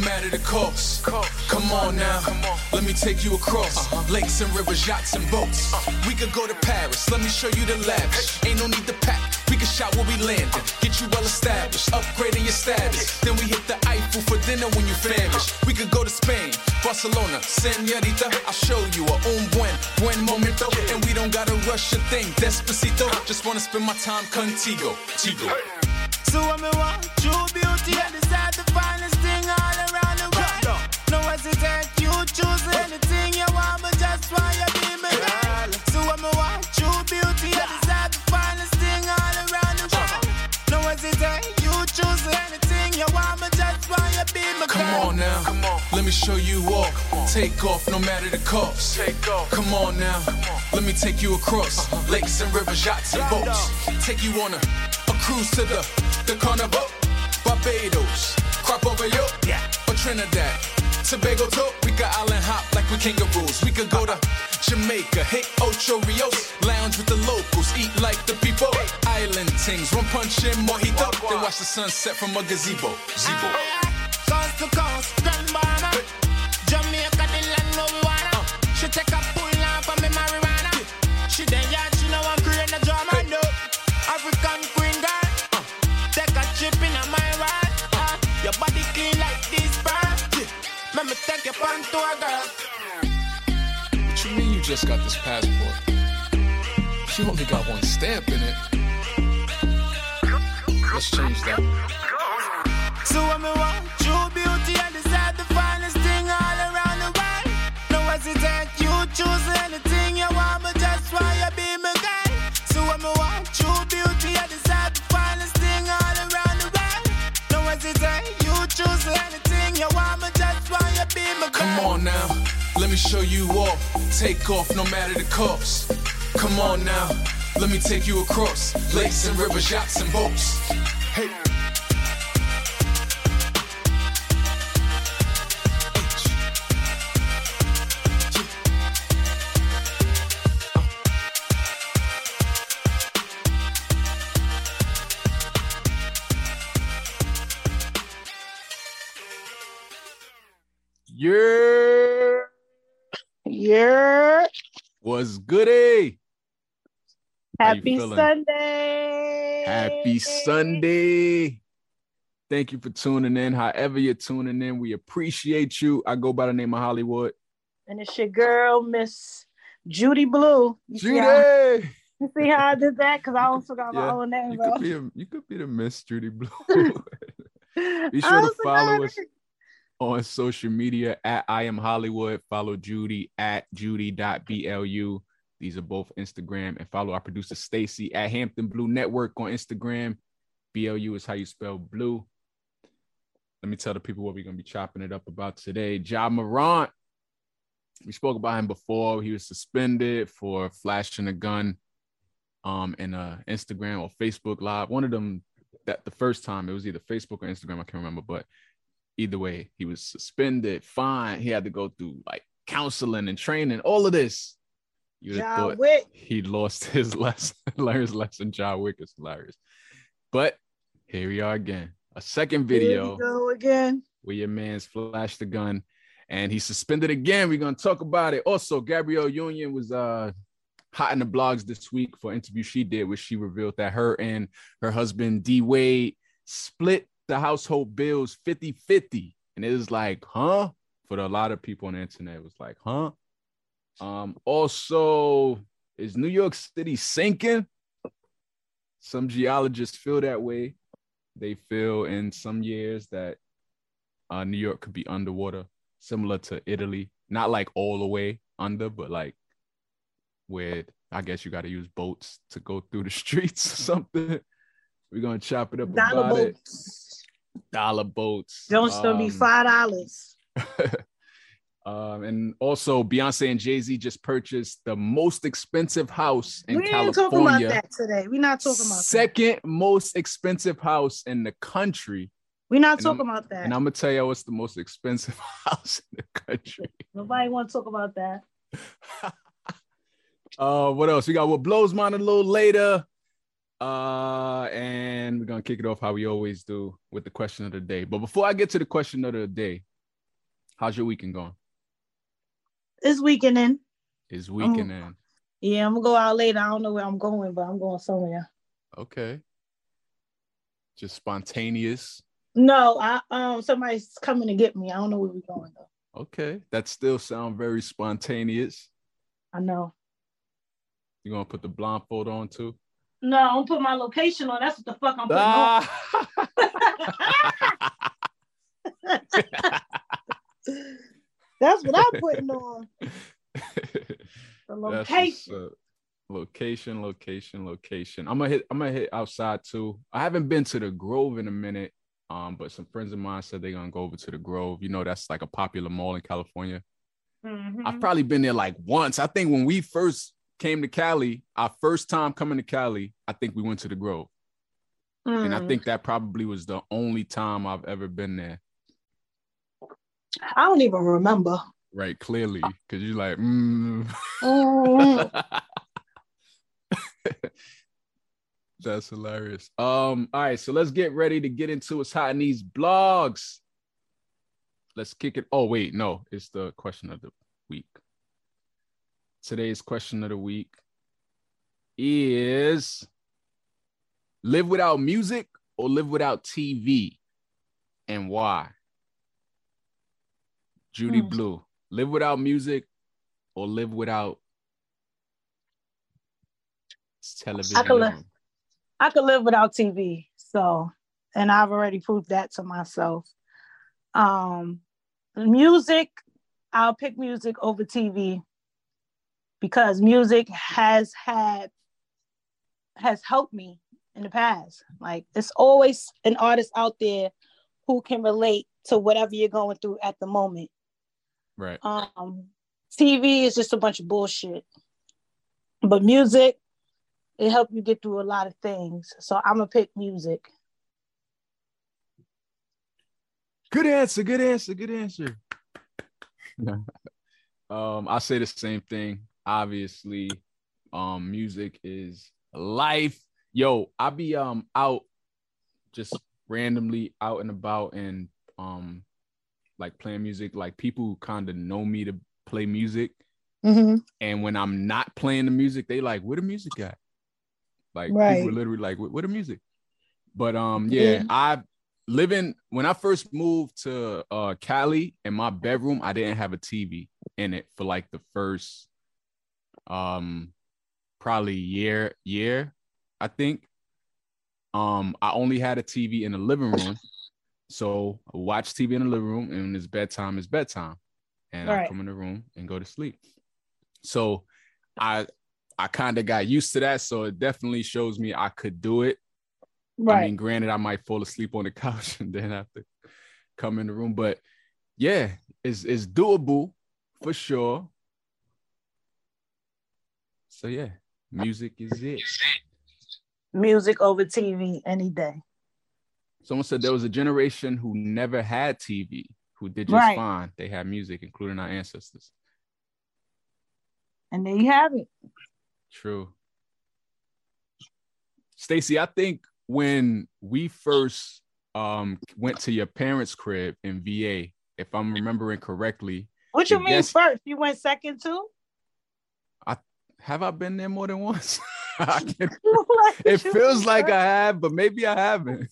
matter the cost. Come on now, let me take you across lakes and rivers, yachts and boats. We could go to Paris, let me show you the lavish. Ain't no need to pack. We can shop where we landed, get you well established, upgrading your status. Then we hit the Eiffel for dinner when you famished. We could go to Spain, Barcelona, Senorita. I'll show you a un buen, buen momento. And we don't gotta rush a thing, despacito. Just wanna spend my time contigo, tigo. So when me want true beauty, I girl. Come on now, let me show you off. Take off no matter the cost. Take off. Come on now, let me take you across lakes and rivers, yachts and boats. Take you on a, a cruise to the the carnival, Barbados, crop over yo, or Trinidad. Tobago too, we could island hop like we kangaroos. We could go to Jamaica, hit Ocho Rios, lounge with the locals, eat like the people. Island things, rum punch and mojito, then watch the sunset from a gazebo. Zebo. To coast, you on tour, girl. What you mean you just got this passport? She only got one stamp in it. Let's change that. So me want show you off. Take off no matter the cost. Come on now, let me take you across lakes and rivers, yachts and boats. Happy? Sunday. Happy Sunday. Thank you for tuning in. However, you're tuning in, we appreciate you. I go by the name of Holliewood. And it's your girl, Miss Judy Blu. You see, Judy. how, you see how I did that? Because I also got my Yeah, own name, You bro. could be a, you could be the Miss Judy Blu. Be sure to follow us on social media at I am HollieWood. Follow Judy at judy.blu. These are both Instagram. And follow our producer Stacy at Hampton Blue Network on Instagram. BLU is how you spell blue. Let me tell the people what we're gonna be chopping it up about today. Ja Morant. We spoke about him before. He was suspended for flashing a gun um in a Instagram or Facebook live. One of them that the first time it was either Facebook or Instagram, I can't remember, but either way, he was suspended, fined. He had to go through like counseling and training, all of this. You'd John thought Wick. he lost his lesson, learned his lesson. John Wick is hilarious. But here we are again. A second Here video we go again. where your man's flashed the gun and he's suspended again. We're gonna talk about it. Also, Gabrielle Union was uh hot in the blogs this week for an interview she did, where she revealed that her and her husband D Wade split the household bills 50-50. And it was like, huh? For a lot of people on the internet, it was like, huh? Um, also, is New York City sinking? Some geologists feel that way. They feel in some years that uh, New York could be underwater, similar to Italy. Not like all the way under, but like where I guess you got to use boats to go through the streets or something. We're gonna chop it up Dollar about it. boats. Dollar boats. Don't still be Um, five dollars. um, and also Beyonce and Jay Z just purchased the most expensive house in We ain't California. talking about that today. We're not talking about that. Second most expensive house in the country. We're not and I'm- talking about that. And I'm gonna tell you what's the most expensive house in the country. Nobody want to talk about that. Uh, what else? We got what blows mine a little later. Uh, and we're gonna kick it off how we always do with the question of the day. But before I get to the question of the day, how's your weekend going? This weakening. in. Is weekend in? Yeah, I'm gonna go out later. I don't know where I'm going, but I'm going somewhere. Okay. Just spontaneous. No, I um somebody's coming to get me. I don't know where we're going though. Okay, that still sound very spontaneous. I know. You gonna put the blindfold on too? No, I don't put my location on. That's what the fuck I'm putting Ah. on. That's what I'm putting on. The location. Location, location, location. I'm gonna hit. I'm gonna hit outside too. I haven't been to the Grove in a minute. Um, but some friends of mine said they're gonna go over to the Grove. You know, that's like a popular mall in California. Mhm. I've probably been there like once. I think when we first came to Cali, our first time coming to Cali, I think we went to the Grove. And I Mm. think that probably was the only time I've ever been there. I don't even remember. Right, clearly, because you're like, mm. Mm. That's hilarious. Um, all right, so let's get ready to get into what's hot in these blogs. Let's kick it. Oh, wait, no, it's the question of the week. Today's question of the week is live without music or live without TV and why? Judy Hmm. Blue, live without music or live without television. I could live- I could live without TV. So, and I've already proved that to myself. Um, music, I'll pick music over TV because music has had has helped me in the past. Like it's always an artist out there who can relate to whatever you're going through at the moment. Right. Um, TV is just a bunch of bullshit. But music, it helped you get through a lot of things. So I'm gonna pick music. Good answer. Good answer. Good answer. um, I say the same thing. Obviously, um, music is life. Yo, I be um out just randomly out and about and um like playing music. Like people kind of know me to play music. Mm-hmm. And when I'm not playing the music, they like, where the music at? Like Right. people literally like, where, where the music? But um, yeah, Yeah. I living when I first moved to uh Cali in my bedroom, I didn't have a TV in it for like the first um probably year, year, I think. Um, I only had a TV in the living room. So I watch TV in the living room, and when it's bedtime, it's bedtime. And I Right. come in the room and go to sleep. So I I kind of got used to that. So it definitely shows me I could do it. Right. I mean, granted, I might fall asleep on the couch and then have to come in the room, but yeah, it's it's doable for sure. So yeah, music is it. music over TV any day. Someone said there was a generation who never had TV who did just Right. fine. They had music, including our ancestors. And there you have it. True. Stacy, I think when we first um went to your parents' crib in VA, if I'm remembering correctly, What you mean guest- first? You went second too? Have I been there more than once? I can't- Like, it feels like? I have, but maybe I haven't.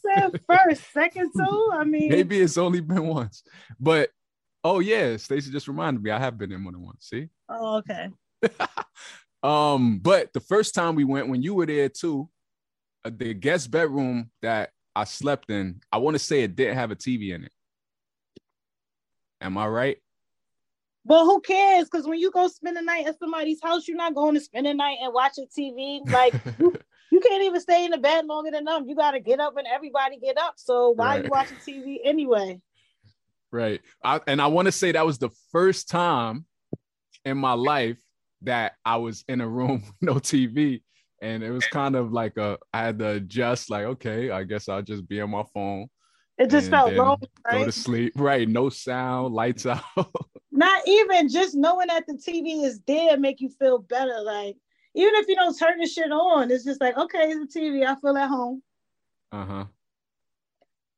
first, second too. I mean, Maybe it's only been once. But oh yeah, Stacy just reminded me I have been there more than once. See? Oh, okay. Um, but the first time we went when you were there too, uh, the guest bedroom that I slept in, I want to say it didn't have a TV in it. Am I right? But who cares? Because when you go spend the night at somebody's house, you're not going to spend the night and watching TV. Like you, you can't even stay in the bed longer than them. You got to get up and everybody get up. So why are you watching TV anyway? right. I, and I want to say that was the first time in my life that I was in a room with no TV. And it was kind of like a I had to adjust, like, okay, I guess I'll just be on my phone, It just felt lonely, go right? to sleep. Right. No sound, lights out. Not even just knowing that the TV is there make you feel better. Like even if you don't turn the shit on, it's just like, okay, it's a TV. I feel at home. Uh-huh.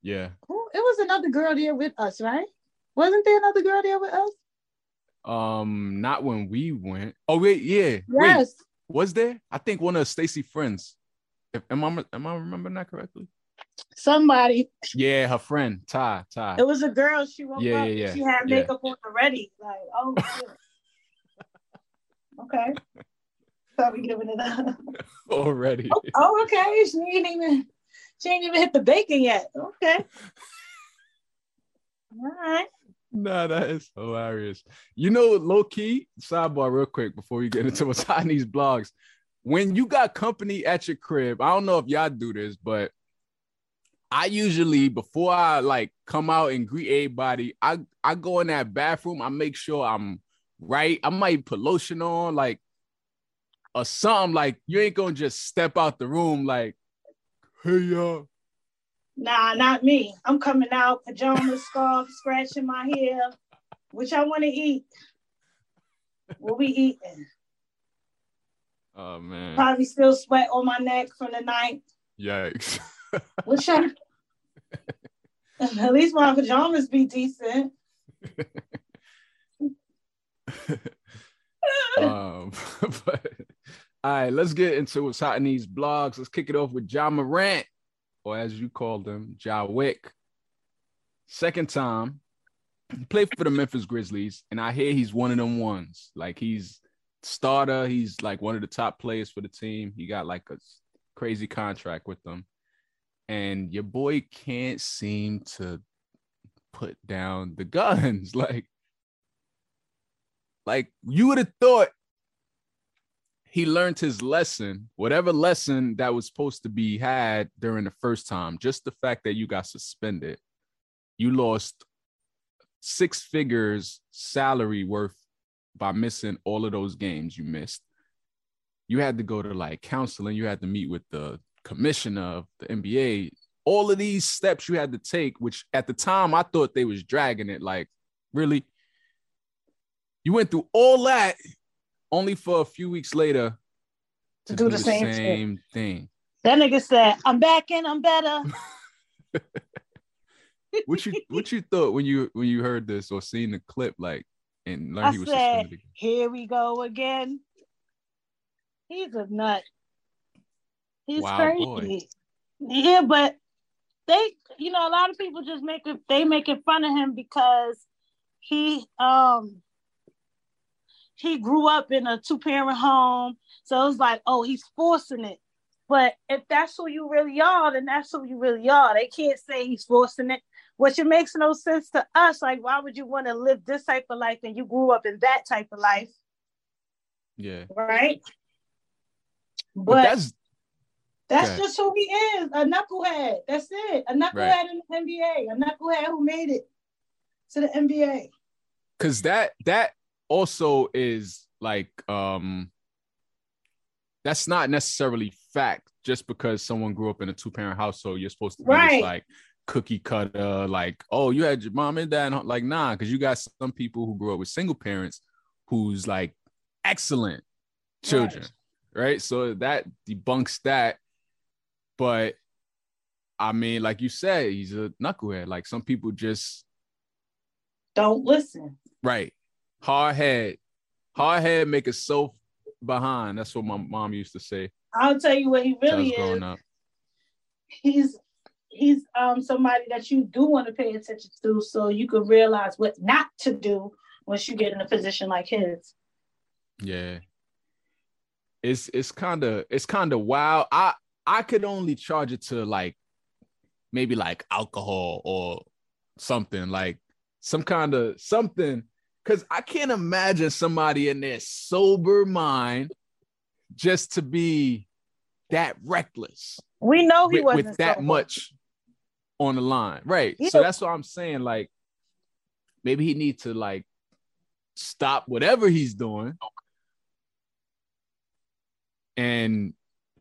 Yeah. Who- It was another girl there with us, right? Wasn't there another girl there with us? Um, not when we went. Oh wait, yeah. Wait, Yes. was there? I think one of Stacy friends. If, am I am I remembering that correctly? Somebody. Yeah, her friend Ty. Ty. It was a girl. She woke Yeah, up. yeah, yeah. She had makeup on already. Like, oh okay. Probably giving it up. Already. Oh, oh, okay. She ain't even she ain't even hit the bacon yet. Okay. All right. Nah, that is hilarious. You know, low key, sidebar real quick before we get into what's in these blogs. When you got company at your crib, I don't know if y'all do this, but I usually before I like come out and greet everybody, I I go in that bathroom, I make sure I'm right. I might put lotion on, like or something. Like you ain't gonna just step out the room like, hey y'all. Nah, not me. I'm coming out, pajamas, scarf, scratching my hair. Which I want to eat. What we eating? Oh man, Probably still sweat on my neck from the night. yikes. I at least my pajamas be decent. um, but all right, let's get into what's hot in these blogs. Let's kick it off with John Morant, or as you called him, Ja Wick. Second time, played for the Memphis Grizzlies, and I hear he's one of them ones. Like he's starter, he's like one of the top players for the team. He got like a crazy contract with them, and your boy can't seem to put down the guns. Like like you would have thought he learned his lesson, whatever lesson that was supposed to be had during the first time. Just the fact that you got suspended, you lost six figures salary worth by missing all of those games you missed. You had to go to like counseling, you had to meet with the commissioner of the NBA. All of these steps you had to take, which at the time I thought they was dragging it. Like, really? You went through all that only for a few weeks later to Do the same shit. same thing. That nigga said, I'm back in, I'm better. What you what you thought when you when you heard this or seen the clip like and learned I he was said, suspended here we go again. He's a nut. He's Wild crazy. Yeah, but they, you know, a lot of people just make it. They making fun of him because he, um, he grew up in a two parent home, so it's like, oh, he's forcing it. But if that's who you really are, then that's who you really are. They can't say he's forcing it, which it makes no sense to us. Like, why would you want to live this type of life and you grew up in that type of life, Yeah. right? But, But, that's that's okay. just who he is, a knucklehead. That's it, a knucklehead Right. in the NBA, a knucklehead who made it to the NBA. because that that also is like um that's not necessarily fact just because someone grew up in a two-parent household you're supposed to be Right. like cookie cutter like oh you had your mom and dad and- like nah because you got some people who grew up with single parents who's like excellent children right, so that debunks that but i mean like you said he's a knucklehead like some people just Don't listen. Right. Hard head. Hard head make us so behind. That's what my mom used to say. I'll tell you what he really is. up. He's he's um somebody that you do want to pay attention to, so you can realize what not to do once you get in a position like his. Yeah. It's it's kind of it's kind of wild. I I could only charge it to like maybe like alcohol or something like some kind of something because I can't imagine somebody in their sober mind just to be that reckless. We know he wasn't with that sober. much on the line, right? So that's what I'm saying. Like, maybe he needs to like stop whatever he's doing. And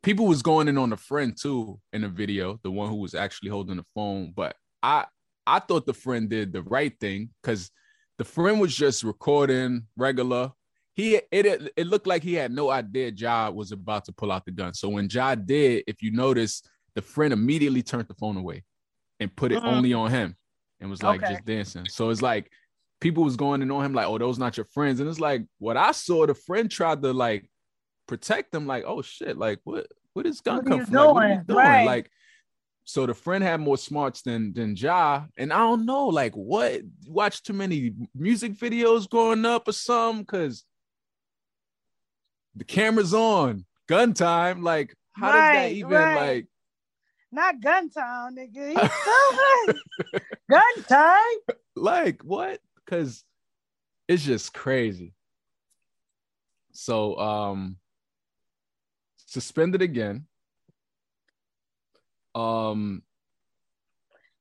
people was going in on a friend too in the video, the one who was actually holding the phone. But I I thought the friend did the right thing because the friend was just recording regular. he it, it it looked like he had no idea Ja was about to pull out the gun. So when Ja did, if you notice, the friend immediately turned the phone away and put it Mhm. only on him and was like Okay. just dancing. So it's like people was going in on him like, oh, those not your friends. And it's like what I saw, the friend tried to like protect them, like, oh shit, like what what is gun What come from? Like, what are you doing? doing? Right. Like so the friend had more smarts than than Ja, and I don't know, like what watch too many music videos growing up or something, because the camera's on, gun time. Like, how does that even right. like? Not gun time, nigga. Gun time. like what because it's just crazy so um suspended again um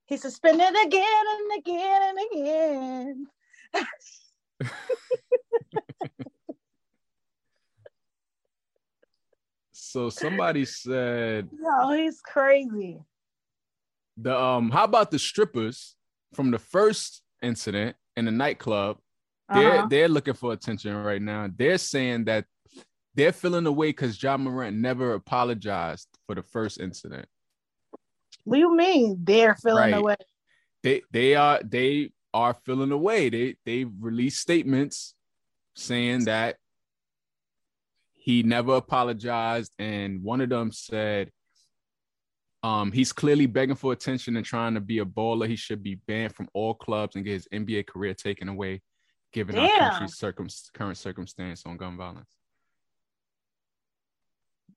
He suspended again and again and again. so somebody said Yo, he's crazy. the um how about the strippers from the first incident in the nightclub they're Uh-huh. they're looking for attention right now they're saying that they're feeling away because john morant never apologized for the first incident What do you mean they're feeling Right. away? they they are they are feeling away. They they released statements saying that he never apologized, and one of them said, um, he's clearly begging for attention and trying to be a baller. He should be banned from all clubs and get his NBA career taken away, given our country's circum- current circumstance on gun violence.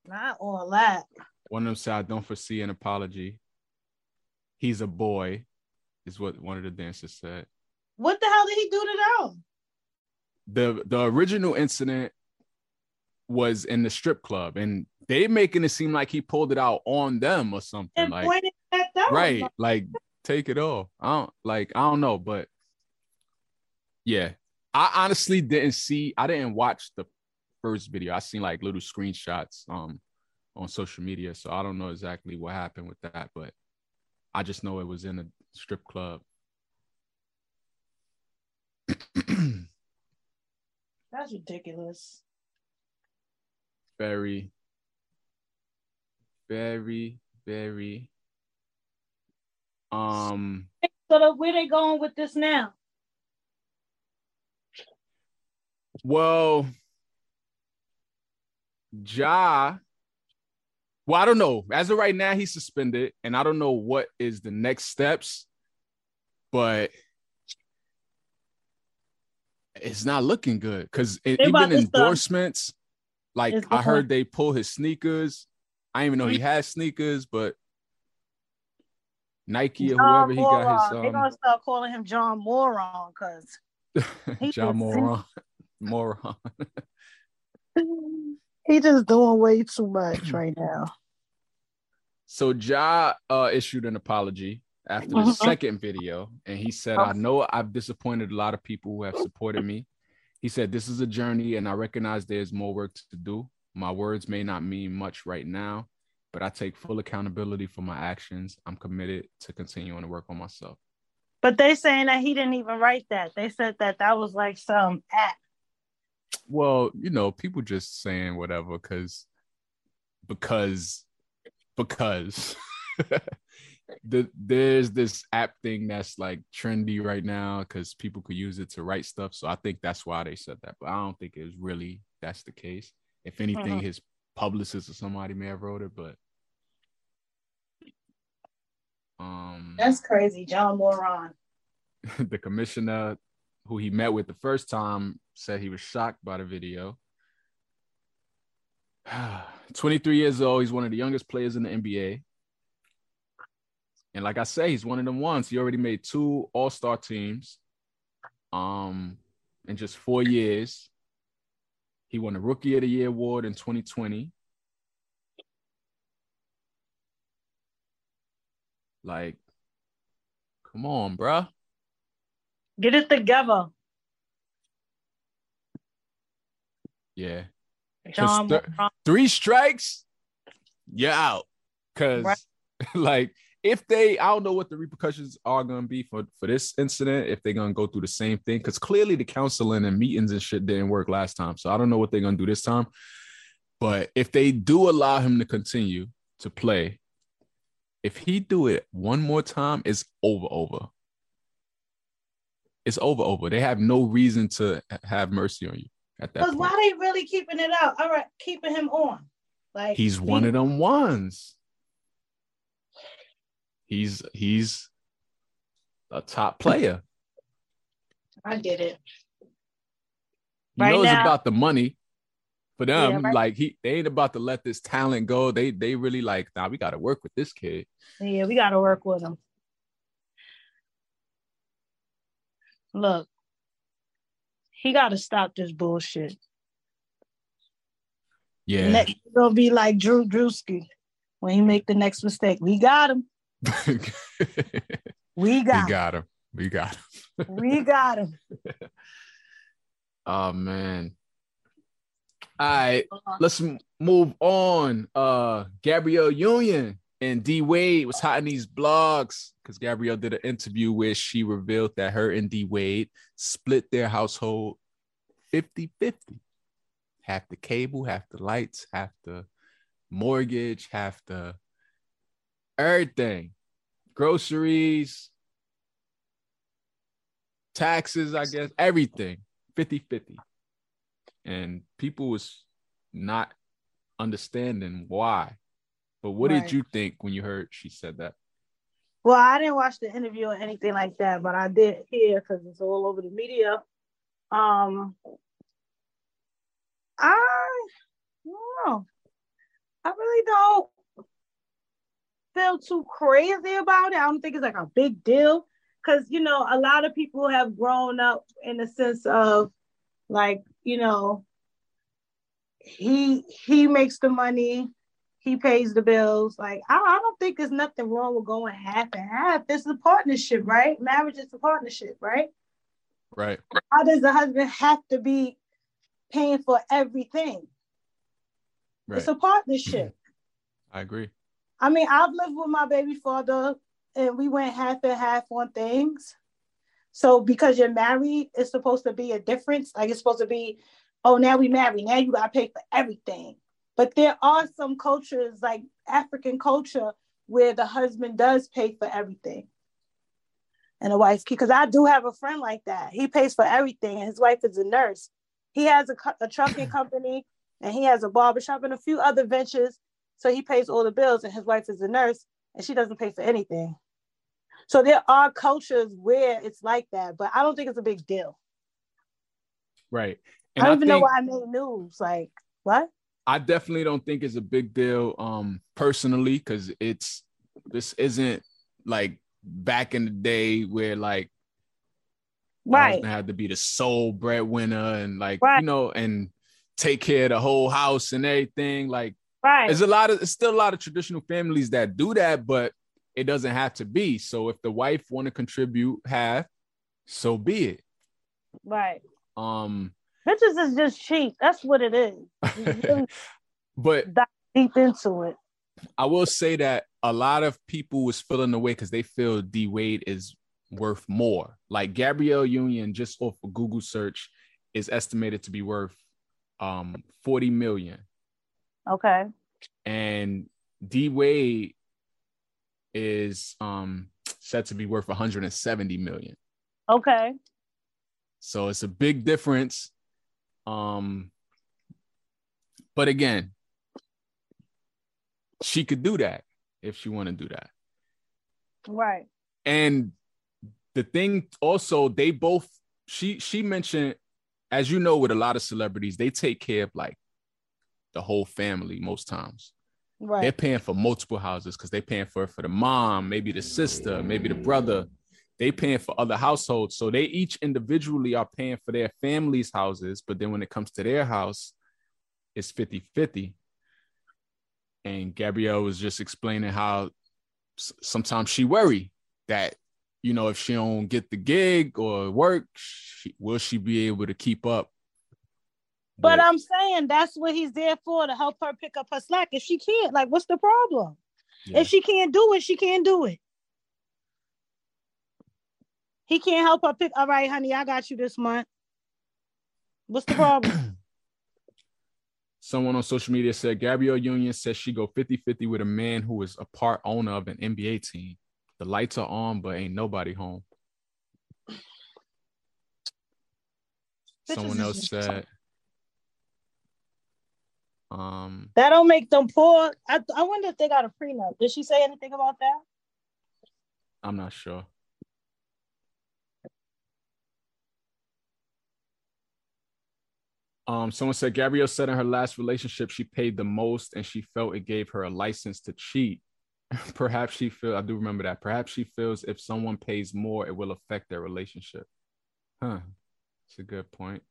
Not all that. One of them said, I don't foresee an apology. He's a boy, is what one of the dancers said. What the hell did he do to them? the the original incident was in the strip club and they making it seem like he pulled it out on them or something And like pointed at them. right like take it off i don't like i don't know but yeah i honestly didn't see i didn't watch the first video i seen like little screenshots um on social media so i don't know exactly what happened with that but i just know it was in a strip club That's ridiculous. very, very, very. Um, So where they going with this now? well, Ja. Well, I don't know. As of right now, he's suspended, and I don't know what is the next steps, but it's not looking good because even endorsements, like It's I heard they pull his sneakers. I didn't even know he had sneakers, but Nike or John whoever he got Moron. They're gonna start calling him John Moron because um John Moron. Moron. he just doing way too much right now. So Ja uh, issued an apology after the Mhm. second video, and he said, Oh. "I know I've disappointed a lot of people who have supported me." He said, "This is a journey, and I recognize there's more work to do. My words may not mean much right now, but I take full accountability for my actions. I'm committed to continuing to work on myself." But they saying that he didn't even write that. They said that that was like some act. Well, you know, people just saying whatever because because because the there's this app thing that's like trendy right now because people could use it to write stuff. So I think that's why they said that. But I don't think it's really that's the case. If anything, Mhm. his publicist or somebody may have wrote it, but um That's crazy, John Moron. the commissioner who he met with the first time said he was shocked by the video. 23 years old, he's one of the youngest players in the NBA. And like I say, he's one of them ones. He already made two all-star teams um in just four years. He won the Rookie of the Year award in 2020. Like, come on, bruh. Get it together, Yeah. John th- three strikes, you're out. Cause Right. like if they, I don't know what the repercussions are gonna be for for this incident. If they're gonna go through the same thing, because clearly the counseling and meetings and shit didn't work last time. So I don't know what they're gonna do this time. But if they do allow him to continue to play, if he do it one more time, it's over. Over. It's over. Over. They have no reason to have mercy on you at that Because point. why they really keeping it out? All right, keeping him on. Like He's one of them ones. He's he's a top player. I get it. he Right know it's now- about the money. For them, Yeah, right- like he they ain't about to let this talent go. They they really like, nah, we gotta work with this kid. Yeah, we gotta work with him. Look, he gotta stop this bullshit. Yeah. Next gonna be like Drew Drewski when he make the next mistake. We got him. we got, We got, got him. We got him. him. We got him. Oh man. All right, let's move on. Uh Gabrielle Union and D Wade was hot in these blogs because Gabrielle did an interview where she revealed that her and D Wade split their household 50-50. Half the cable, half the lights, half the mortgage, half the everything. Groceries, taxes, I guess, everything. 50-50 and people was not understanding why but what Right. did you think when you heard she said that Well, I didn't watch the interview or anything like that, but I did hear because it's all over the media. Um, I don't know. I really don't feel too crazy about it. I don't think it's like a big deal because you know a lot of people have grown up in the sense of like you know he he makes the money he pays the bills. Like I, I don't think there's nothing wrong with going half and half. It's a partnership, right? Marriage is a partnership, right? right How does the husband have to be paying for everything? right It's a partnership. i agree I mean, I've lived with my baby father and we went half and half on things. So because you're married, it's supposed to be a difference. Like it's supposed to be, oh, now we married. Now you gotta pay for everything. But there are some cultures, like African culture, where the husband does pay for everything. And the wife, because I do have a friend like that. He pays for everything, and his wife is a nurse. He has a, a trucking company, and he has a barbershop and a few other ventures. So he pays all the bills, and his wife is a nurse, and she doesn't pay for anything. So there are cultures where it's like that, but I don't think it's a big deal. right I don't even know why I made news. Like, what? I definitely don't think it's a big deal um personally because it's this isn't like back in the day where like Right. husband had to be the sole breadwinner and like Right. you know and take care of the whole house and everything like Right. there's a lot of it's still a lot of traditional families that do that but it doesn't have to be so if the wife want to contribute half so be it right. um Bitches is just cheap. That's what it is. Really but dive deep into it. I will say that a lot of people was feeling the way because they feel D Wade is worth more. Like Gabrielle Union, just off a Google search, is estimated to be worth um 40 million. Okay. And D Wade is um said to be worth 170 million. Okay. So it's a big difference. Um, but again, she could do that if she want to do that. Right. And the thing also, they both she she mentioned, as you know, with a lot of celebrities, they take care of like the whole family most times. Right. They're paying for multiple houses because they're paying for it for the mom, maybe the sister, maybe the brother. They paying for other households. So they each individually are paying for their family's houses. But then when it comes to their house, it's 50-50. And Gabrielle was just explaining how sometimes she worry that, you know, if she don't get the gig or work, she, will she be able to keep up? But with- I'm saying that's what he's there for to help her pick up her slack. If she can't, like, what's the problem? Yeah. If she can't do it, she can't do it. He can't help her pick. All right, honey, I got you this month. What's the problem? Someone on social media said Gabrielle Union says she go 50-50 with a man who is a part owner of an NBA team. The lights are on, but ain't nobody home. Someone else said, um, that don't make them poor. I, I wonder if they got a prenup. Did she say anything about that? I'm not sure. Um, someone said Gabrielle said in her last relationship she paid the most and she felt it gave her a license to cheat. Perhaps she feel I do remember that. Perhaps she feels if someone pays more, it will affect their relationship. Huh. It's a good point.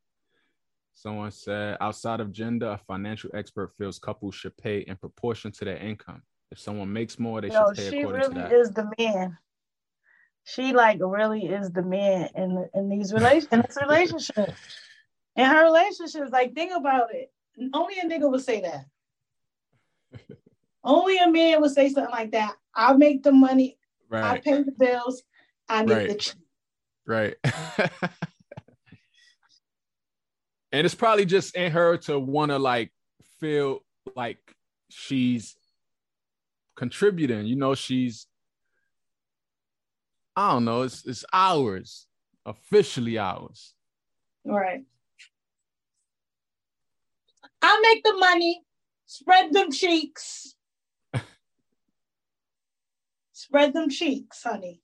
Someone said outside of gender, a financial expert feels couples should pay in proportion to their income. If someone makes more, they No, should pay she according to really that. is the man. She like really is the man in in these relation in this relationship. In her relationships, like think about it. Only a nigga would say that. Only a man would say something like that. I make the money, I pay the bills, I make Right. the check. right. and it's probably just in her to want to like feel like she's contributing. You know, she's I don't know. It's it's ours, officially ours. right. I make the money, spread them cheeks. spread them cheeks, honey.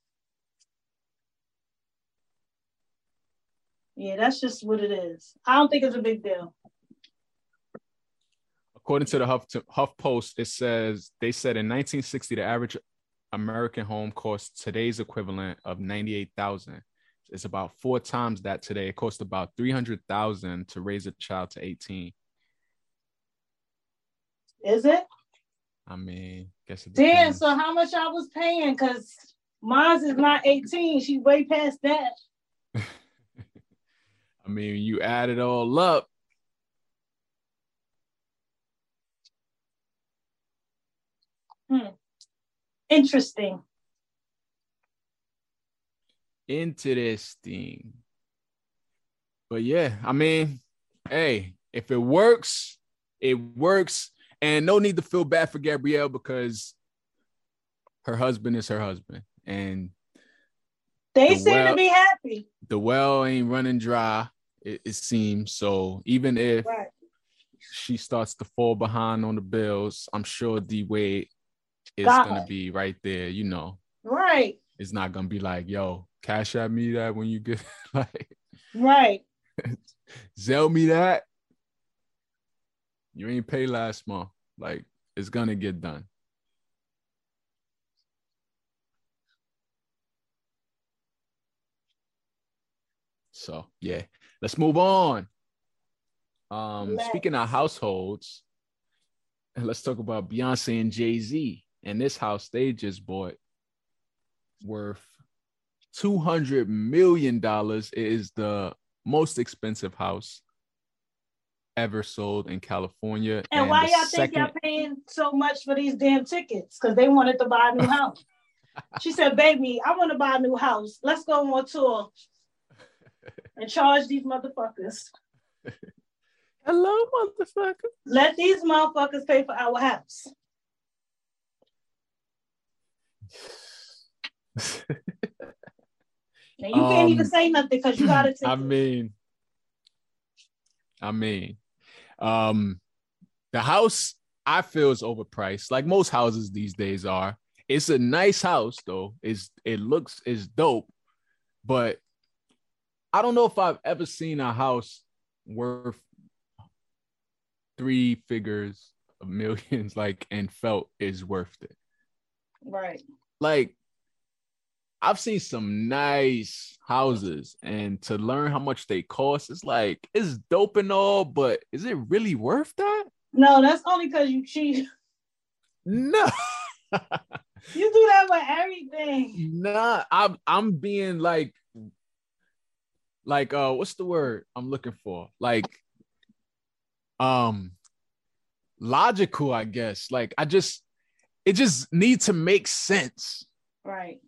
Yeah, that's just what it is. I don't think it's a big deal. According to the Huff, Huff Post, it says they said in 1960 the average American home cost today's equivalent of 98,000. It's about four times that today. It costs about 300,000 to raise a child to 18. Is it? I mean, guess it Damn, so how much I was paying? Because mine is not 18. She's way past that. I mean, you add it all up. Hmm. Interesting. Interesting. But yeah, I mean, hey, if it works, it works. And no need to feel bad for Gabrielle because her husband is her husband. And They The seem well- to be happy. the well ain't running dry, it, it seems. So even if Right. she starts to fall behind on the bills, I'm sure D Wade is Got gonna be right there, you know. Right. It's not gonna be like, yo, Cash App me that when you get like Right. Zelle me that. You ain't pay last month. Like it's gonna get done. So yeah, let's move on. Um, Let's. speaking of households, let's talk about Beyonce and Jay Z. And this house they just bought worth two hundred million dollars. It is the most expensive house ever sold in California. And, why the y'all think y'all paying so much for these damn tickets? Because they wanted to buy a new house. she said, baby, I want to buy a new house. Let's go on tour and charge these motherfuckers. Hello, motherfucker. Let these motherfuckers pay for our house. And you can't even Um, say nothing because you got to I mean, I mean, um, the house I feel is overpriced, like most houses these days are. It's a nice house though. It's it looks is dope, but I don't know if I've ever seen a house worth three figures of millions, like and felt is worth it. right. like I've seen some nice houses, and to learn how much they cost, it's like it's dope and all, but is it really worth that? No, that's only because you cheat. No, You do that with everything. nah. I'm I'm being like, like uh, what's the word I'm looking for? Like, um, logical, I guess. Like I just it just needs to make sense. Right.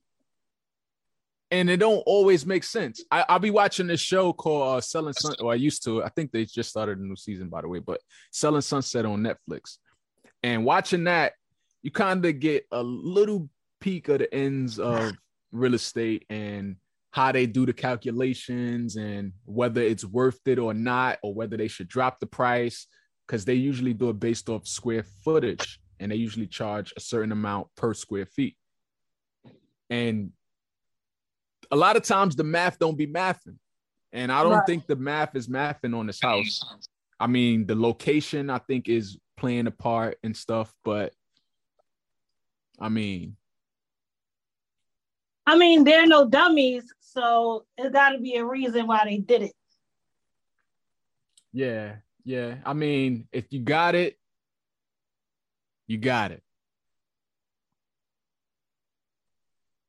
And it don't always make sense. I, I'll be watching this show called uh, Selling Sun. Or I used to. I think they just started a new season, by the way. But Selling Sunset on Netflix, and watching that, you kind of get a little peek of the ends of real estate and how they do the calculations and whether it's worth it or not, or whether they should drop the price because they usually do it based off square footage and they usually charge a certain amount per square feet. And a lot of times the math don't be mathing. And I don't Right. think the math is mathing on this house. I mean, the location I think is playing a part and stuff, but I mean, I mean, they're no dummies, so it's got to be a reason why they did it. yeah, yeah. I mean, if you got it, you got it.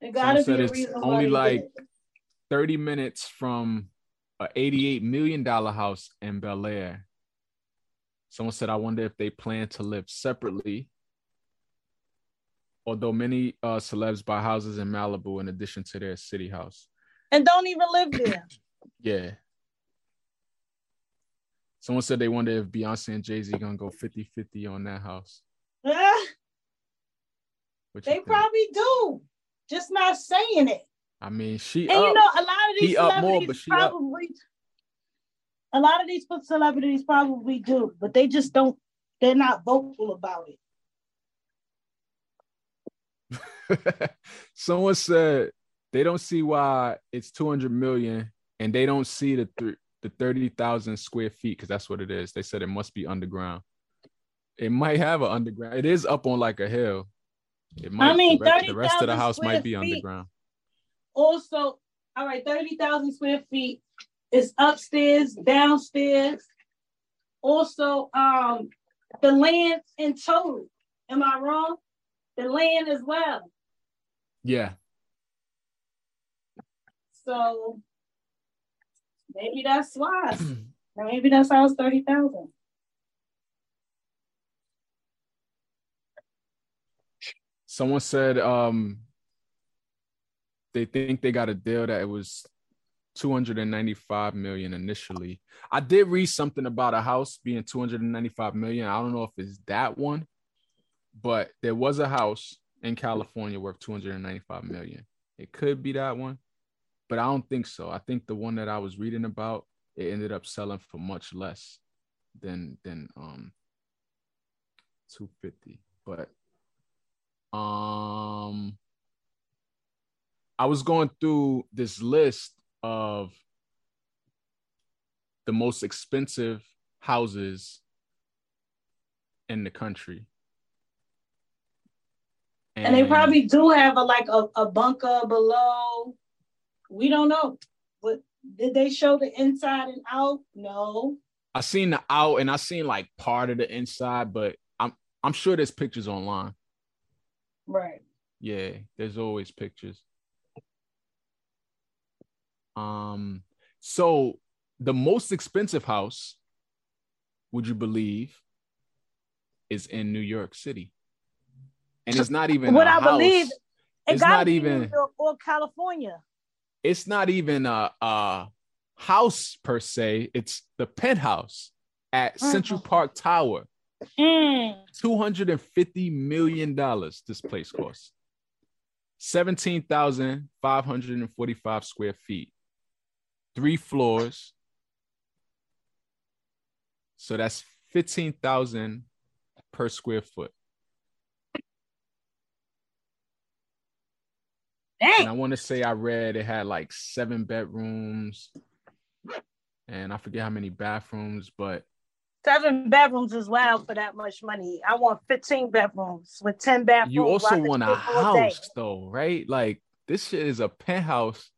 It got to Someone be it's only like- did it. 30 minutes from a 88 million dollar house in Bel Air. Someone said, I wonder if they plan to live separately. Although many uh, celebs buy houses in Malibu in addition to their city house. and don't even live there. Yeah. Someone said they wonder if Beyonce and Jay Z gonna go 50 50 on that house. You they probably do, just not saying it. I mean, she And up. you know, a lot of these more, celebrities but she up. probably, a lot of these celebrities probably do, but they just don't. They're not vocal about it. Someone said they don't see why it's 200 million and they don't see the th- the 30,000 square feet because that's what it is. They said it must be underground. It might have an underground. It is up on like a hill. It might. mean, the, re- the rest of the house might be feet. underground. Also, all right, thirty thousand square feet is upstairs, downstairs. Also, um, the land in total. Am I wrong? The land as well. Yeah. So maybe that's why. maybe that's how it's thirty thousand. Someone said um they think they got a deal that it was 295 million initially. I did read something about a house being 295 million. I don't know if it's that one, but there was a house in California worth 295 million. It could be that one, but I don't think so. I think the one that I was reading about, it ended up selling for much less than than um 250. But um I was going through this list of the most expensive houses in the country. And they probably do have a like a, a bunker below. We don't know. But did they show the inside and out? No. I seen the out and I seen like part of the inside, but I'm I'm sure there's pictures online. Right. Yeah, there's always pictures. Um, so the most expensive house, would you believe, is in New York City, and it's not even What I house. believe, It It's not even- or California. It's not even a, a house per se. It's the penthouse at Central Mhm. Park Tower. Mm. Two hundred and fifty million dollars. This place costs seventeen thousand five hundred and forty-five square feet, three floors. So that's fifteen thousand per square foot. And I want to say I read it had like seven bedrooms, and I forget how many bathrooms, but Seven bedrooms as well for that much money. I want 15 bedrooms with 10 bathrooms. you also want a sleep all day. house though, right? Like this shit is a penthouse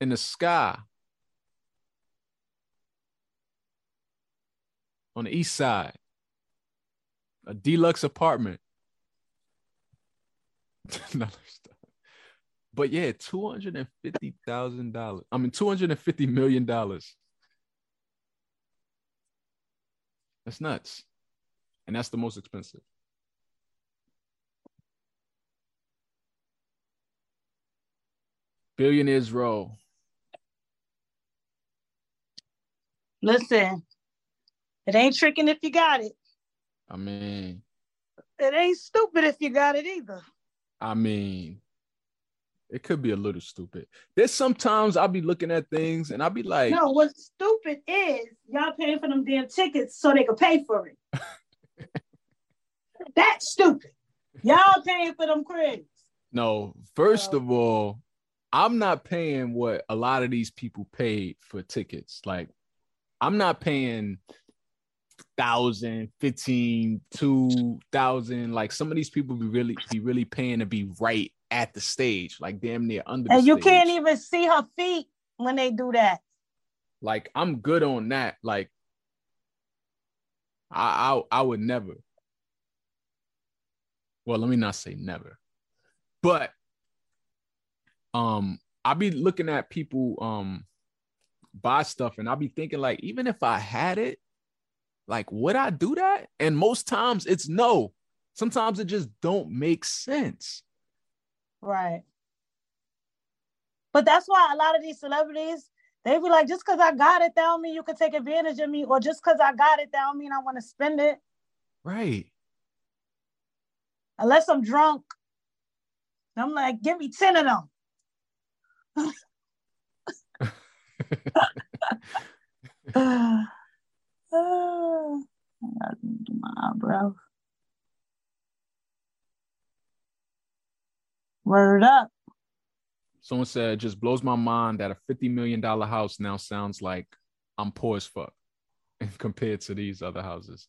in the sky on the east side, a deluxe apartment. But yeah, two hundred and fifty thousand dollars. I mean, two hundred and fifty million dollars. That's nuts. And that's the most expensive. Billionaires roll. Listen, it ain't tricking if you got it. I mean, it ain't stupid if you got it either. I mean, it could be a little stupid. There's sometimes I'll be looking at things and I'll be like, No, what's stupid is y'all paying for them damn tickets so they could pay for it. That's stupid. Y'all paying for them cribs. no, first No. of all, I'm not paying what a lot of these people paid for tickets. Like, I'm not paying thousand, fifteen, two thousand. Like some of these people be really be really paying to be right at the stage, like damn near under the And you stage. can't even see her feet when they do that. like I'm good on that. Like I I, I would never. Well, let me not say never. But um I'll be looking at people um buy stuff and I'll be thinking like even if I had it, like would I do that? And most times it's no. Sometimes it just don't make sense. Right. But that's why a lot of these celebrities, they be like, just because I got it, that don't mean you can take advantage of me, or just because I got it, that don't mean I want to spend it. Right. Unless I'm drunk. I'm like, give me 10 of them. I gotta do my eyebrows. Word up. Someone said it just blows my mind that a $50 million house now sounds like I'm poor as fuck compared to these other houses.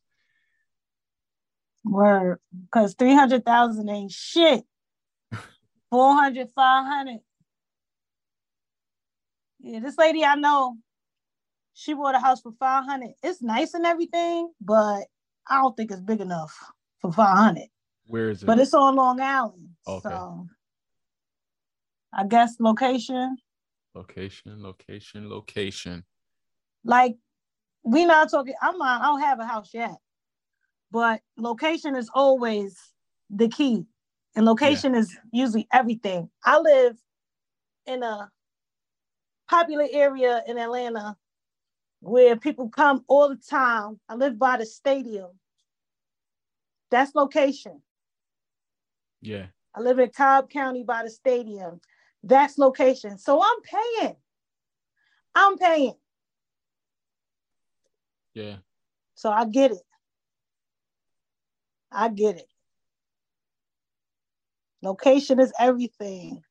Word. Because 300,000 ain't shit. 400, 500. Yeah, this lady I know, she bought a house for 500. It's nice and everything, but I don't think it's big enough for 500. Where is it? But it's on Long Island. Okay. So I guess location. location, location, location. Like we not talking, I'm not, I don't have a house yet. But location is always the key. And location is usually everything. I live in a popular area in Atlanta where people come all the time. I live by the stadium. That's location. Yeah. I live in Cobb County by the stadium. That's location. So I'm paying. I'm paying. Yeah. So I get it. I get it. Location is everything.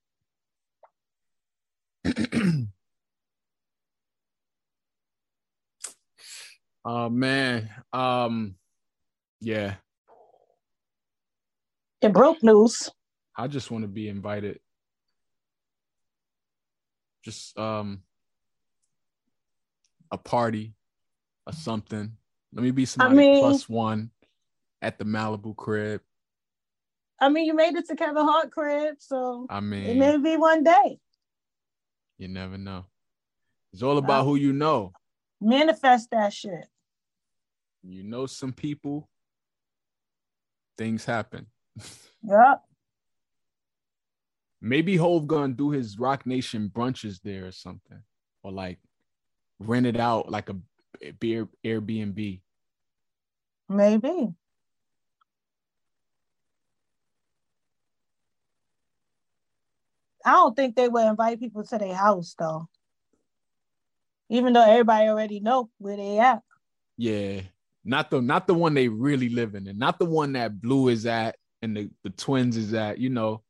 Oh man. Um yeah. In broke news, I just want to be invited. Just um a party or something. Let me be somebody mean- plus one at the Malibu crib. I mean, you made it to Kevin Hart crib, so I mean, it may be one day. you never know. It's all about Uh, who you know. Manifest that shit. You know some people, things happen. Yep. Maybe Hove gonna do his Roc Nation brunches there or something, or like rent it out like a beer Airbnb. Maybe. I don't think they would invite people to their house though. Even though everybody already know where they at. Yeah, not the not the one they really living in, and not the one that Blue is at and the, the twins is at. You know,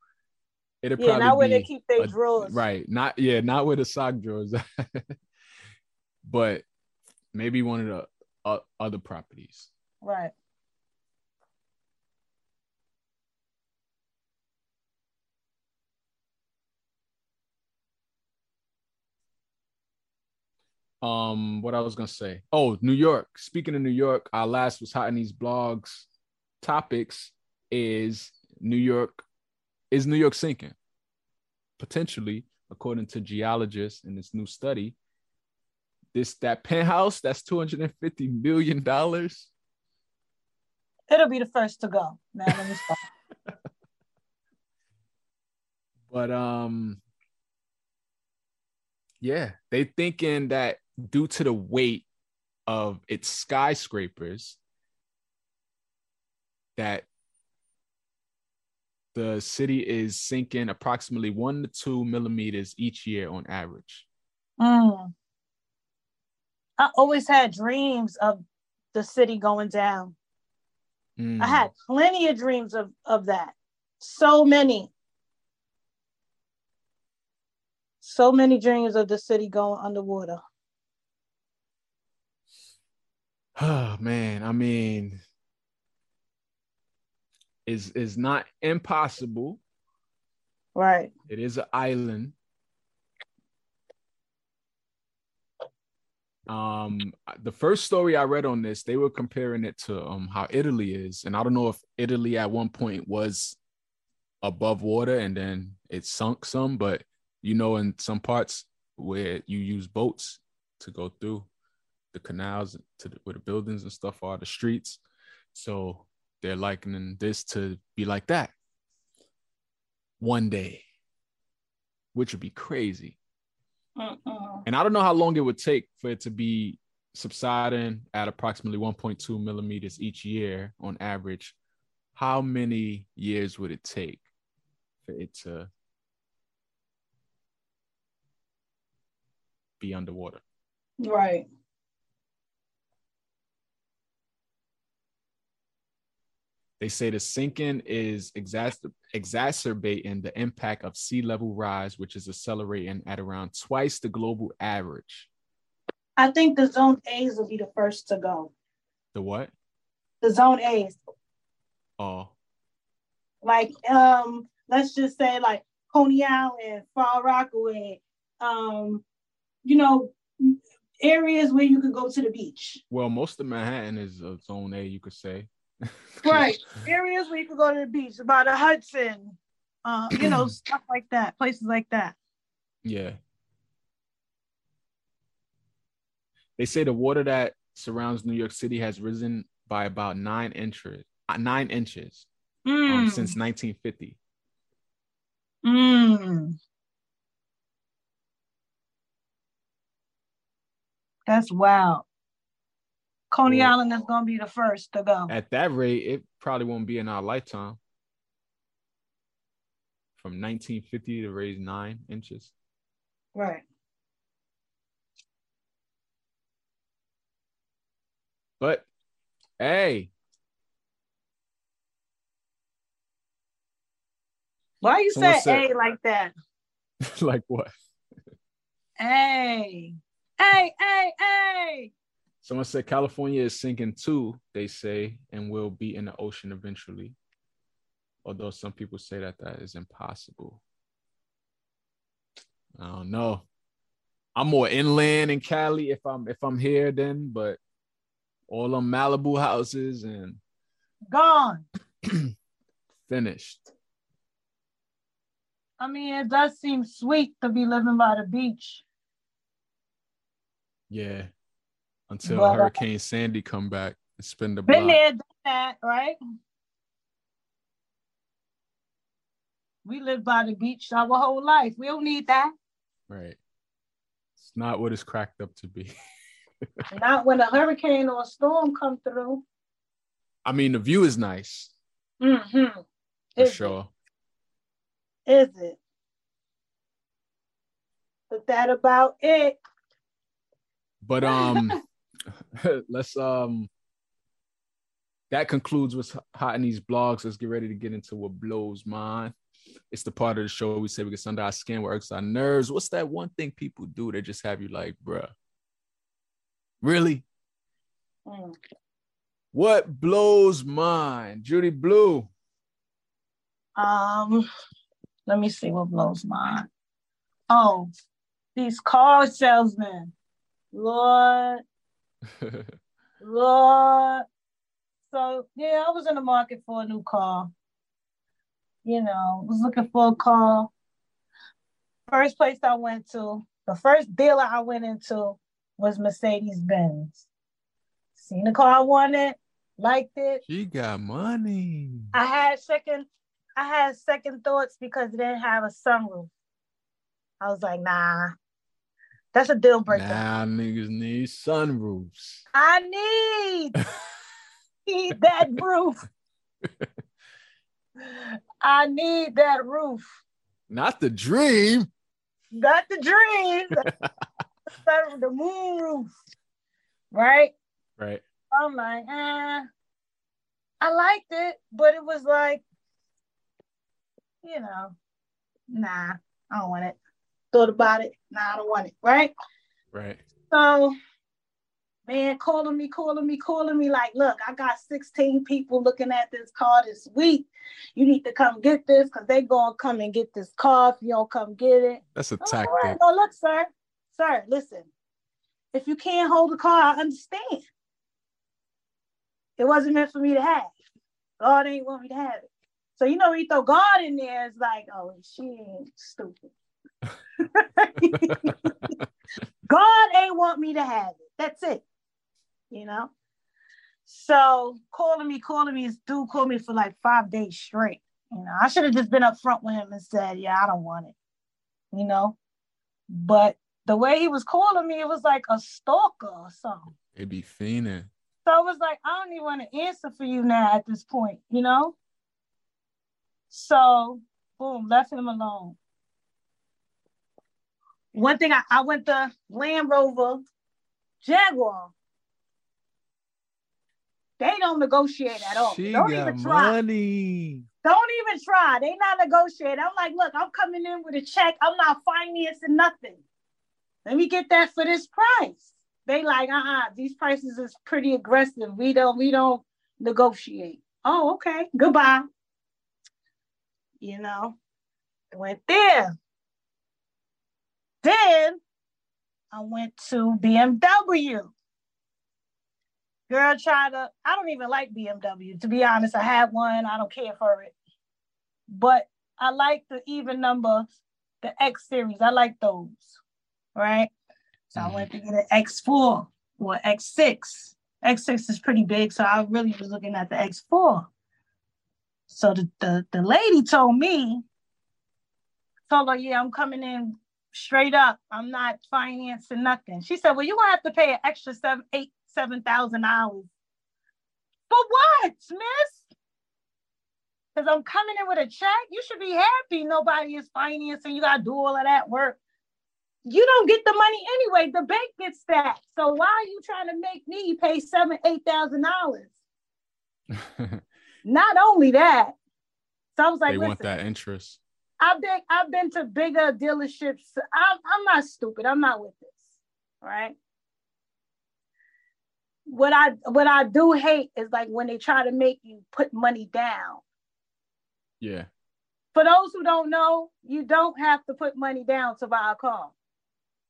it'll Yeah, not probably where be they keep their drawers. right. Not yeah, not where the sock drawers, but maybe one of the uh, other properties. Right. Um, what I was gonna say. Oh, New York. Speaking of New York, our last was hot in these blogs. Topics is New York. Is New York sinking? Potentially, according to geologists in this new study. This that penthouse that's two hundred and fifty million dollars. It'll be the first to go. Now let me stop. But um, Yeah, they thinking that due to the weight of its skyscrapers, that the city is sinking approximately one to two millimeters each year on average. Mm. I always had dreams of the city going down. Mm. I had plenty of dreams of, of that. So many. So many dreams of the city going underwater. Oh man, I mean, is is not impossible. Right. It is an island. Um, the first story I read on this, they were comparing it to um how Italy is, and I don't know if Italy at one point was above water and then it sunk some, but you know, in some parts where you use boats to go through the canals to the, where the buildings and stuff are, the streets. So they're likening this to be like that one day, which would be crazy. Mm-mm. And I don't know how long it would take for it to be subsiding at approximately 1.2 millimeters each year on average. How many years would it take for it to be underwater? Right. They say the sinking is exacer- exacerbating the impact of sea level rise, which is accelerating at around twice the global average. I think the zone A's will be the first to go. The what? The zone A's. Oh, Like um, let's just say like Coney Island, Far Rockaway, um, you know, areas where you can go to the beach. well, most of Manhattan is a zone A, you could say. Right. areas where you can go to the beach, by the Hudson, uh, you know, stuff like that, places like that. Yeah. They say the water that surrounds New York City has risen by about nine inches, uh, nine inches um, Mm, since 1950. mm. That's wild. Coney Well- Island is gonna be the first to go. At that rate, it probably won't be in our lifetime. From 1950 to raise nine inches. Right. But hey, Why you Someone say said- A like that? like what? Hey, hey, hey, hey. Someone said California is sinking too, they say, and will be in the ocean eventually. Although some people say that that is impossible. I don't know. I'm more inland in Cali if I'm if I'm here then, but all them Malibu houses and Gone. finished. I mean, it does seem sweet to be living by the beach. Yeah. Until uh, Hurricane Sandy come back and spend the Been block. there, done that, right? We live by the beach our whole life. We don't need that. Right. It's not what it's cracked up to be. Not when a hurricane or a storm come through. I mean, the view is nice Mm-hmm. for Is sure. it? Is it? But that about it. But um, let's um. That concludes what's hot in these blogs. Let's get ready to get into what blows mine. It's the part of the show we say we get under our skin, what irks our nerves. What's that one thing people do that just have you like, bruh? Really? Mm. What blows mine? Judy Blu. Um, let me see what blows mine. Oh, these car salesmen. Lord, Lord. So yeah, I was in the market for a new car. You know, was looking for a car. First place I went to, the first dealer I went into was Mercedes Benz. Seen the car I wanted, liked it. she got money. I had second, I had second thoughts because it didn't have a sunroof. I was like, nah. That's a deal breaker. Now niggas need sunroofs. I need need that roof. I need that roof. Not the dream. Not the dream. The moon roof. Right? Right. I'm like, eh. I liked it, but it was like, you know, nah, I don't want it. Thought about it. Nah, I don't want it. Right? Right. So, man, calling me, calling me, calling me, like, look, I got 16 people looking at this car this week. You need to come get this because they gonna come and get this car if you don't come get it. That's a I'm like, tactic. right, no, look, sir, sir, listen. If you can't hold the car, I understand. It wasn't meant for me to have. God ain't want me to have it. So you know, when you throw God in there, it's like, oh, she ain't stupid. God ain't want me to have it. That's it. You know. So calling me, calling me, this dude called me for like five days straight. You know, I should have just been upfront with him and said, yeah, I don't want it. You know, but the way he was calling me, it was like a stalker or something. It'd be fiending. So it was like, I don't even want to answer for you now at this point, you know? So, boom, left him alone. One thing I, I went to Land Rover Jaguar. They don't negotiate at all. She don't even try. money. Don't even try. They not negotiate. I'm like, look, I'm coming in with a check. I'm not financing nothing. Let me get that for this price. They like, uh-uh, these prices is pretty aggressive. We don't, we don't negotiate. Oh, okay. Goodbye. You know, went there. Then I went to BMW. Girl tried to, I don't even like BMW. To be honest, I had one. I don't care for it. But I like the even number, the X series. I like those. Right. So I went to get an X4 or X6. X6 is pretty big, so I really was looking at the X4. So the, the, the lady told me, told her, yeah, I'm coming in straight up. I'm not financing nothing. She said, well, you're gonna have to pay an extra seven, eight, seven thousand dollars. For what, miss? Because I'm coming in with a check. You should be happy nobody is financing. You gotta do all of that work you don't get the money anyway. The bank gets that. So why are you trying to make me pay seven, eight thousand dollars? Not only that, so I was like, they want that interest. I've been I've been to bigger dealerships. I'm I'm not stupid. I'm not with this. Right. What I what I do hate is like when they try to make you put money down. Yeah. For those who don't know, you don't have to put money down to buy a car.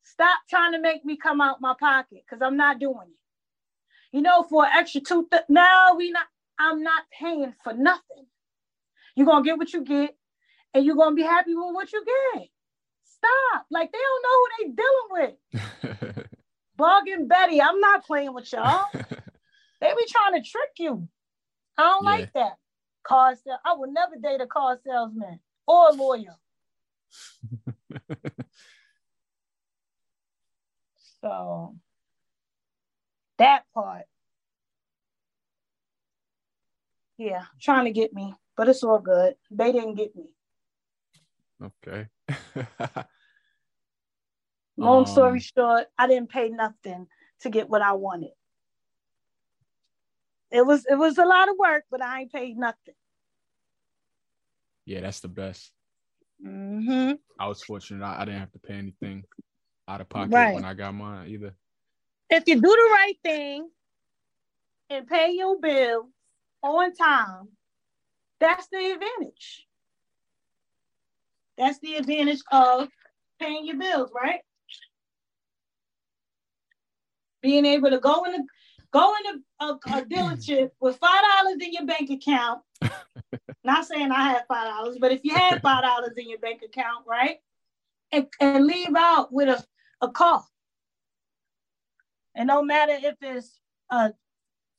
Stop trying to make me come out my pocket because I'm not doing it. You know, for an extra two, th- no, we not. I'm not paying for nothing. You're gonna get what you get, and you're gonna be happy with what you get. Stop. Like they don't know who they dealing with. Bug and Betty, I'm not playing with y'all. they be trying to trick you. I don't Yeah. like that. Car sale. I would never date a car salesman or a lawyer. So that part. Yeah, trying to get me, but it's all good. They didn't get me. Okay. Long story Um, short, I didn't pay nothing to get what I wanted. It was it was a lot of work, but I ain't paid nothing. yeah, that's the best. hmm I was fortunate. I, I didn't have to pay anything out of pocket Right. when I got mine either. If you do the right thing and pay your bills on time, that's the advantage. That's the advantage of paying your bills, right? Being able to go in a go in a, a, a dealership with five dollars in your bank account. Not saying I had five dollars, but if you had five dollars in your bank account, right? And, and leave out with a, a car. And no matter if it's a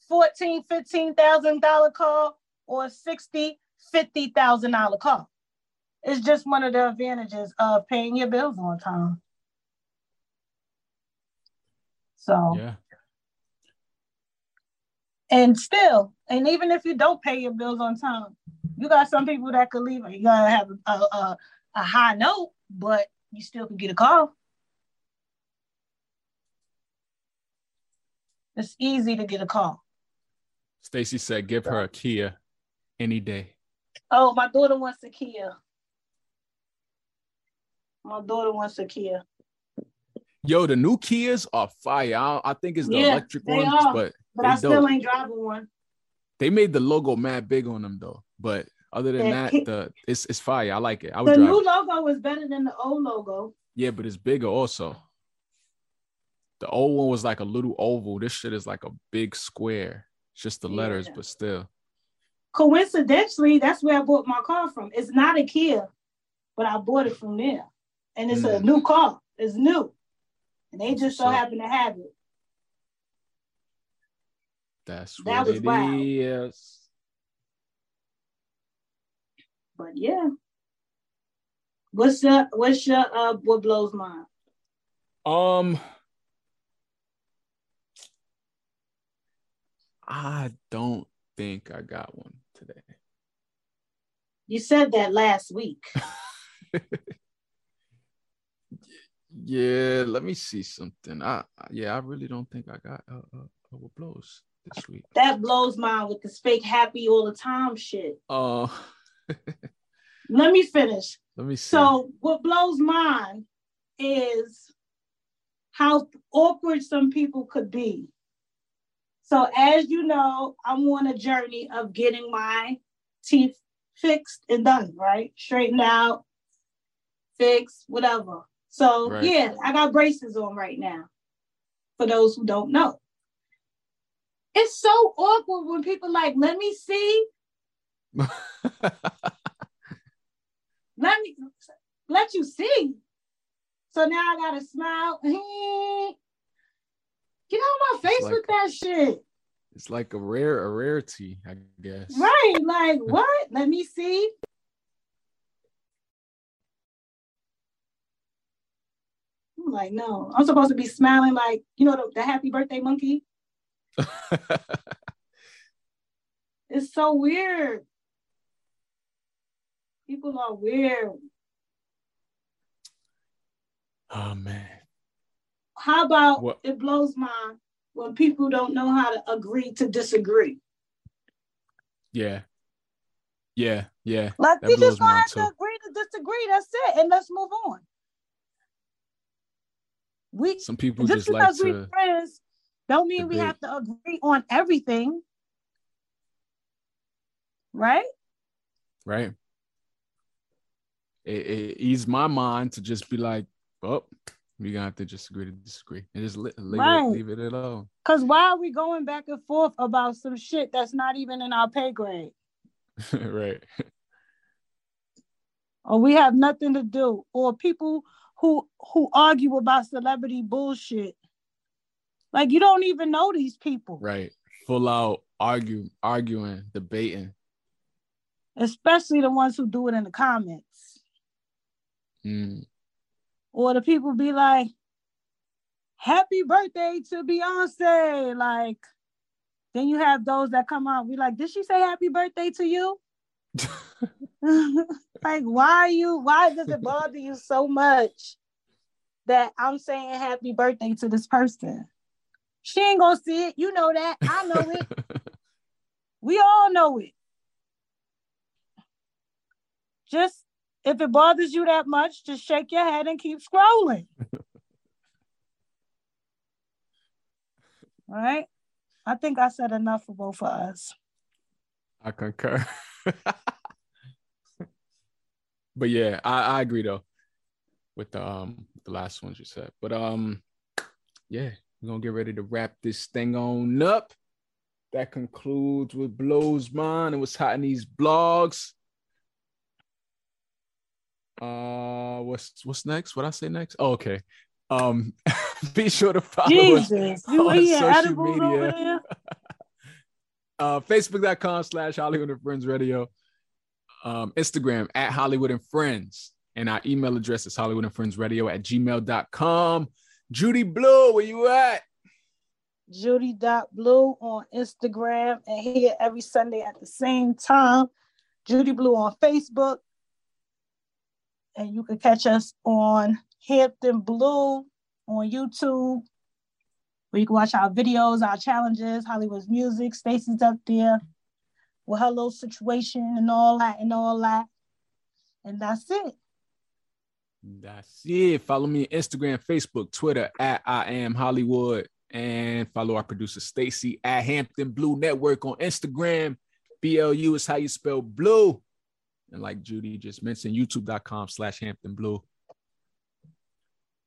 fourteen, fifteen thousand dollar car or a sixty, fifty thousand dollar car. It's just one of the advantages of paying your bills on time. So Yeah. and still, and even if you don't pay your bills on time, you got some people that could leave. You gotta have a, a, a high note, but you still can get a call. It's easy to get a call. Stacy said, give her a Kia any day. Oh, my daughter wants a Kia. My daughter wants a Kia. Yo, the new Kias are fire. I, I think it's the Yeah, electric ones, are. but But I still dope. ain't driving one. they made the logo mad big on them though. But other than that, the it's it's fire. I like it. I would The new it. logo is better than the old logo. Yeah, but it's bigger also. The old one was like a little oval. This shit is like a big square. It's just the letters, but still. Coincidentally, that's where I bought my car from. It's not a Kia, but I bought it from there. And it's a new car. It's new. And they just so So- happen to have it. That's That what was it wild. is. But yeah. What's your what's your uh what blows mine? Um, I don't think I got one today. You said that last week. Yeah, let me see something. I yeah, I really don't think I got uh, uh, uh, what blows this week. That blows mine with this fake happy all the time shit. Uh, Let me finish. let me see. So what blows mine is how awkward some people could be. So as you know, I'm on a journey of getting my teeth fixed and done, right? Straightened out, fixed, whatever. So Right. yeah, I got braces on right now. For those who don't know. It's so awkward when people like, let me see, let me let you see. So now I gotta smile. Get out my face like- with that shit. it's like a rare a rarity, I guess. Right. Like what? Let me see. I'm like, no, I'm supposed to be smiling like, you know, the, the happy birthday monkey. It's so weird. People are weird. oh man. How about What- it blows my when people don't know how to agree to disagree? Yeah. Yeah, yeah. Like we just gonna mine have to agree to disagree. That's it, and let's move on. We Some people just just like because we to friends don't mean we have to agree on everything, right? right? It, it eased my mind to just be like, oh, we gonna have to just agree to disagree and just leave, Right. it, leave it alone. Because why are we going back and forth about some shit that's not even in our pay grade, right. or we have nothing to do, or people who argue about celebrity bullshit? Like you don't even know these people. Right. Full out argue, arguing, debating. especially the ones who do it in the comments. Mm. Or the people be like, Happy birthday to Beyonce. Like, then you have those that come out, be like, Did she say happy birthday to you? like, why you why does it bother you so much that I'm saying happy birthday to this person? She ain't gonna see it. You know that. I know it. We all know it. Just if it bothers you that much, just shake your head and keep scrolling. All right. I think I said enough for both of us. I concur. but yeah, I, I agree though with the um the last ones you said. But um yeah, we're gonna get ready to wrap this thing on up. That concludes what blows mine and what's hot in these blogs. Uh what's what's next? What I say next? Oh, okay. Um be sure to follow us you on social media. uh, facebook.com slash Holliewood and Friends Radio, um, Instagram at Holliewood and Friends, and our email address is Holliewood and Friends Radio at gmail.com. Judy Blu, where you at? Judy.blue on Instagram and here every Sunday at the same time. Judy Blu on Facebook. And you can catch us on Hampton Blue on YouTube. Where you can watch our videos, our challenges, Holliewood's music. Stacy's up there with her little situation and all that and all that. And that's it. That's it. Follow me on Instagram, Facebook, Twitter at I am HollieWood. And follow our producer Stacy at Hampton Blue Network on Instagram. BLU is how you spell blue. And like Judy just mentioned, youtube.com slash Hampton Blue.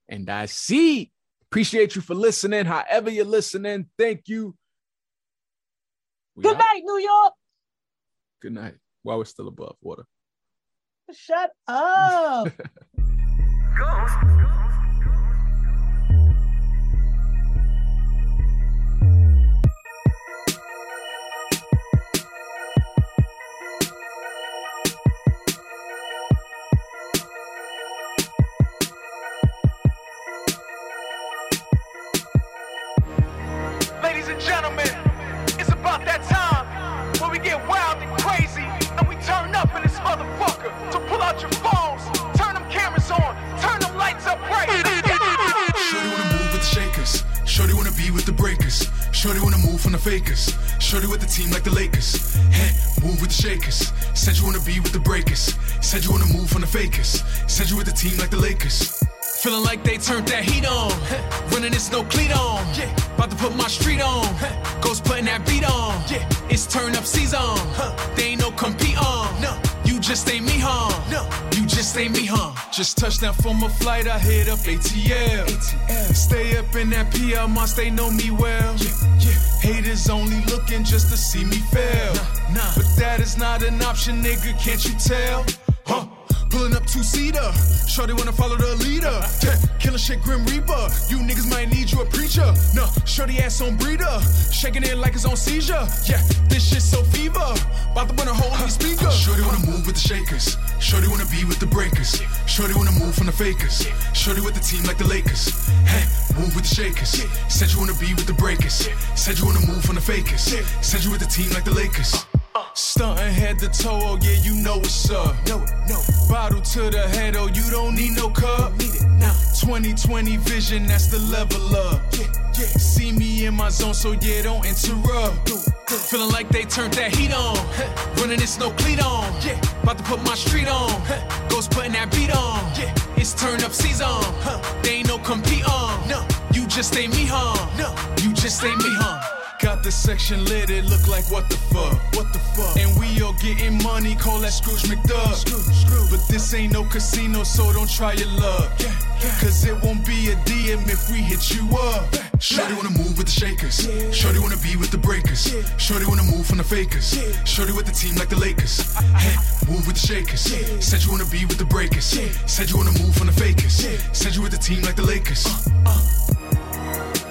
And I see. Appreciate you for listening. However, you're listening, thank you. We Good out. night, New York. Good night. While we're still above water. Shut up. ghost. Shorty with the breakers. Shorty wanna move from the fakers. Shorty with the team like the Lakers. Hey, move with the shakers. Said you wanna be with the breakers. Said you wanna move from the fakers. Said you with the team like the Lakers. Feeling like they turned that heat on. Running this no cleat on. Yeah. About to put my street on. Ghost putting that beat on. Yeah. It's turn up season. They ain't no compete on. No. You just ain't me, huh? No. You just ain't me, huh? Just touched down from a flight, I hit up ATL. ATL. Stay up in that PL, must they know me well. Yeah, yeah. Haters only looking just to see me fail. Nah, nah. But that is not an option, nigga, can't you tell? Pulling up two seater. Shorty wanna follow the leader. Killing shit, Grim Reaper. You niggas might need you a preacher. No, shorty ass on breeder. Shaking it like it's on seizure. Yeah, this shit so fever. About to run a holy speaker. Shorty wanna move with the shakers. Shorty wanna be with the breakers. Shorty wanna move from the fakers. Shorty with the team like the Lakers. Hey, move with the shakers. Said you wanna be with the breakers. Said you wanna move from the fakers. Said you with the team like the Lakers. Stunting head to toe, oh yeah, you know what's up. No, no. Bottle to the head, oh, you don't need no cup. Need it now. 2020 vision, that's the level up. Yeah, yeah. See me in my zone, so yeah, don't interrupt. Feeling like they turned that heat on. Running this no cleat on. Yeah. About to put my street on. Ghost putting that beat on. Yeah. It's turn up season. Huh. They ain't no compete on. No. You just ain't me, huh? No. You just ain't me, huh? Got the section lit, it look like what the fuck? What the fuck? And we all getting money, call that Scrooge McDuck. Scrooge, Scrooge. But this ain't no casino, so don't try your luck. Yeah, yeah. Cause it won't be a DM if we hit you up. Shorty wanna move with the shakers. Yeah. Shorty wanna be with the breakers. Yeah. Shorty wanna move from the fakers. Yeah. Shorty with the team like the Lakers. Hey, move with the shakers. Yeah. Said you wanna be with the breakers. Yeah. Said you wanna move from the fakers. Yeah. Said you with the team like the Lakers. Uh, uh.